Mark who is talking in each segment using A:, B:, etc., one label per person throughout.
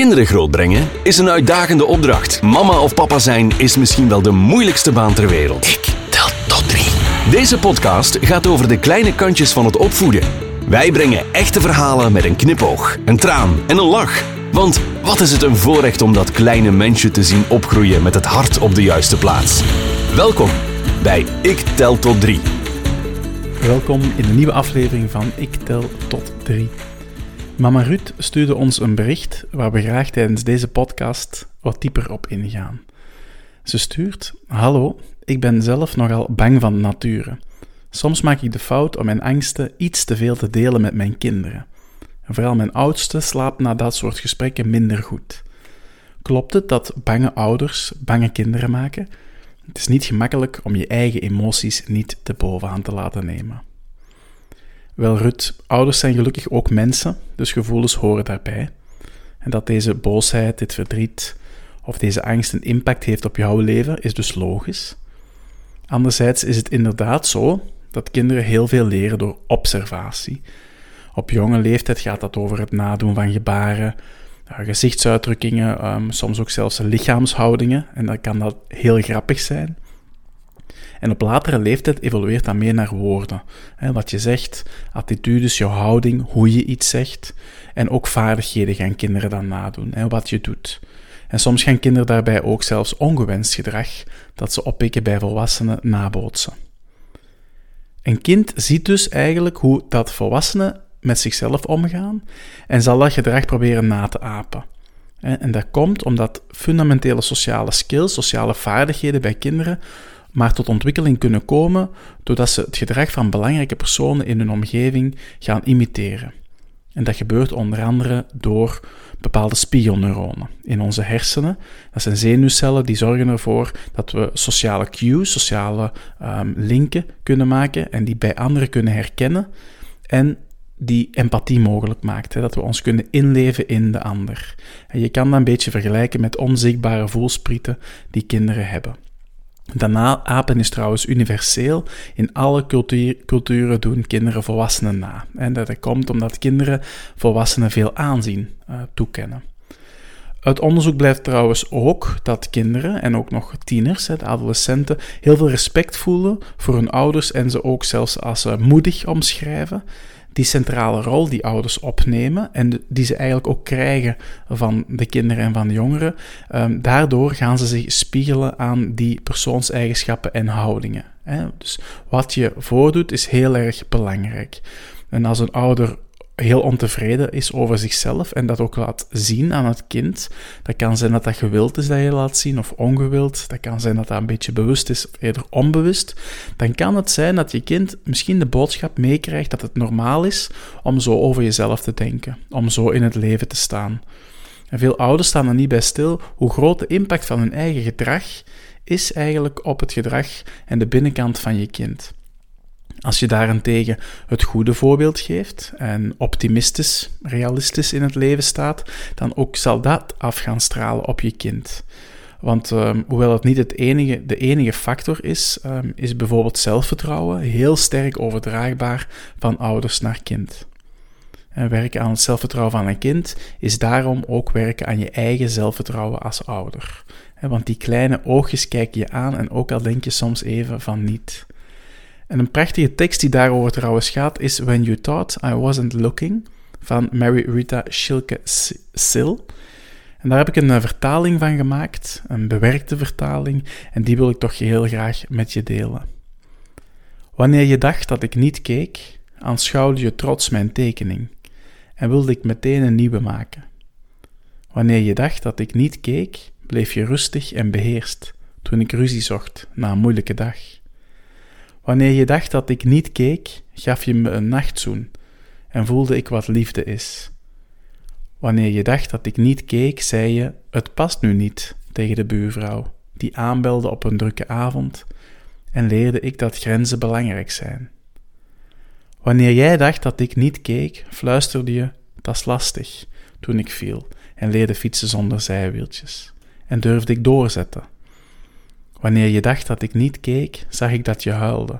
A: Kinderen grootbrengen is een uitdagende opdracht. Mama of papa zijn is misschien wel de moeilijkste baan ter wereld. Ik tel tot drie. Deze podcast gaat over de kleine kantjes van het opvoeden. Wij brengen echte verhalen met een knipoog, een traan en een lach. Want wat is het een voorrecht om dat kleine mensje te zien opgroeien met het hart op de juiste plaats. Welkom bij Ik tel tot drie.
B: Welkom in een nieuwe aflevering van Ik tel tot drie. Mama Ruud stuurde ons een bericht waar we graag tijdens deze podcast wat dieper op ingaan. Ze stuurt: Hallo, ik ben zelf nogal bang van nature. Soms maak ik de fout om mijn angsten iets te veel te delen met mijn kinderen. vooral mijn oudste slaapt na dat soort gesprekken minder goed. Klopt het dat bange ouders bange kinderen maken? Het is niet gemakkelijk om je eigen emoties niet te bovenaan te laten nemen. Wel, Rut, ouders zijn gelukkig ook mensen, dus gevoelens horen daarbij. En dat deze boosheid, dit verdriet of deze angst een impact heeft op jouw leven, is dus logisch. Anderzijds is het inderdaad zo dat kinderen heel veel leren door observatie. Op jonge leeftijd gaat dat over het nadoen van gebaren, gezichtsuitdrukkingen, ehm, soms ook zelfs lichaamshoudingen. En dan kan dat heel grappig zijn. En op latere leeftijd evolueert dat meer naar woorden. wat je zegt, attitudes, jouw houding, hoe je iets zegt. En ook vaardigheden gaan kinderen dan nadoen, wat je doet. En soms gaan kinderen daarbij ook zelfs ongewenst gedrag dat ze oppikken bij volwassenen nabootsen. Een kind ziet dus eigenlijk hoe dat volwassenen met zichzelf omgaan en zal dat gedrag proberen na te apen. En dat komt omdat fundamentele sociale skills, sociale vaardigheden bij kinderen maar tot ontwikkeling kunnen komen doordat ze het gedrag van belangrijke personen in hun omgeving gaan imiteren. En dat gebeurt onder andere door bepaalde spiegelneuronen in onze hersenen. Dat zijn zenuwcellen die zorgen ervoor dat we sociale cues, sociale um, linken kunnen maken en die bij anderen kunnen herkennen en die empathie mogelijk maakt. Hè, dat we ons kunnen inleven in de ander. En je kan dat een beetje vergelijken met onzichtbare voelsprieten die kinderen hebben. Dat apen is trouwens universeel. In alle culturen doen kinderen volwassenen na. En dat komt omdat kinderen volwassenen veel aanzien uh, toekennen. Uit onderzoek blijft trouwens ook dat kinderen en ook nog tieners, adolescenten, heel veel respect voelen voor hun ouders en ze ook zelfs als moedig omschrijven die centrale rol die ouders opnemen en die ze eigenlijk ook krijgen van de kinderen en van de jongeren, um, daardoor gaan ze zich spiegelen aan die persoonseigenschappen en houdingen. Hè. Dus wat je voordoet is heel erg belangrijk. En als een ouder heel ontevreden is over zichzelf en dat ook laat zien aan het kind. Dat kan zijn dat dat gewild is dat je laat zien of ongewild. Dat kan zijn dat dat een beetje bewust is of eerder onbewust. Dan kan het zijn dat je kind misschien de boodschap meekrijgt dat het normaal is om zo over jezelf te denken, om zo in het leven te staan. En veel ouders staan er niet bij stil hoe groot de impact van hun eigen gedrag is eigenlijk op het gedrag en de binnenkant van je kind. Als je daarentegen het goede voorbeeld geeft en optimistisch, realistisch in het leven staat, dan ook zal dat af gaan stralen op je kind. Want um, hoewel het niet het enige, de enige factor is, um, is bijvoorbeeld zelfvertrouwen heel sterk overdraagbaar van ouders naar kind. En werken aan het zelfvertrouwen van een kind is daarom ook werken aan je eigen zelfvertrouwen als ouder. Want die kleine oogjes kijken je aan en ook al denk je soms even van niet. En een prachtige tekst die daarover trouwens gaat is When You Thought I Wasn't Looking van Mary Rita Schilke Sil. En daar heb ik een eh, vertaling van gemaakt, een bewerkte vertaling, en die wil ik toch heel graag met je delen. Wanneer je dacht dat ik niet keek, aanschouwde je trots mijn tekening en wilde ik meteen een nieuwe maken. Wanneer je dacht dat ik niet keek, bleef je rustig en beheerst toen ik ruzie zocht na een moeilijke dag. Wanneer je dacht dat ik niet keek, gaf je me een nachtzoen en voelde ik wat liefde is. Wanneer je dacht dat ik niet keek, zei je: Het past nu niet tegen de buurvrouw, die aanbelde op een drukke avond, en leerde ik dat grenzen belangrijk zijn. Wanneer jij dacht dat ik niet keek, fluisterde je: Dat is lastig, toen ik viel en leerde fietsen zonder zijwieltjes, en durfde ik doorzetten Wanneer je dacht dat ik niet keek, zag ik dat je huilde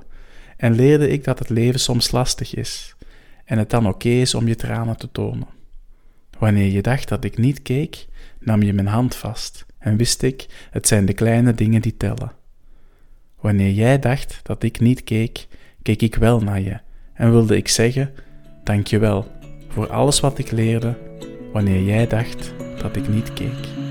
B: en leerde ik dat het leven soms lastig is en het dan oké is om je tranen te tonen. Wanneer je dacht dat ik niet keek, nam je mijn hand vast en wist ik, het zijn de kleine dingen die tellen. Wanneer jij dacht dat ik niet keek, keek ik wel naar je en wilde ik zeggen: Dank je wel voor alles wat ik leerde wanneer jij dacht dat ik niet keek.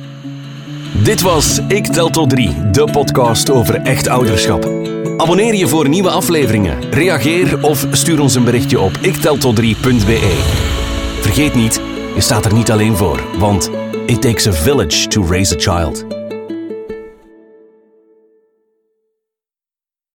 A: Dit was Ik Tel Tot 3, de podcast over echt ouderschap. Abonneer je voor nieuwe afleveringen, reageer of stuur ons een berichtje op ikteltot3.be. Vergeet niet, je staat er niet alleen voor, want it takes a village to raise a child.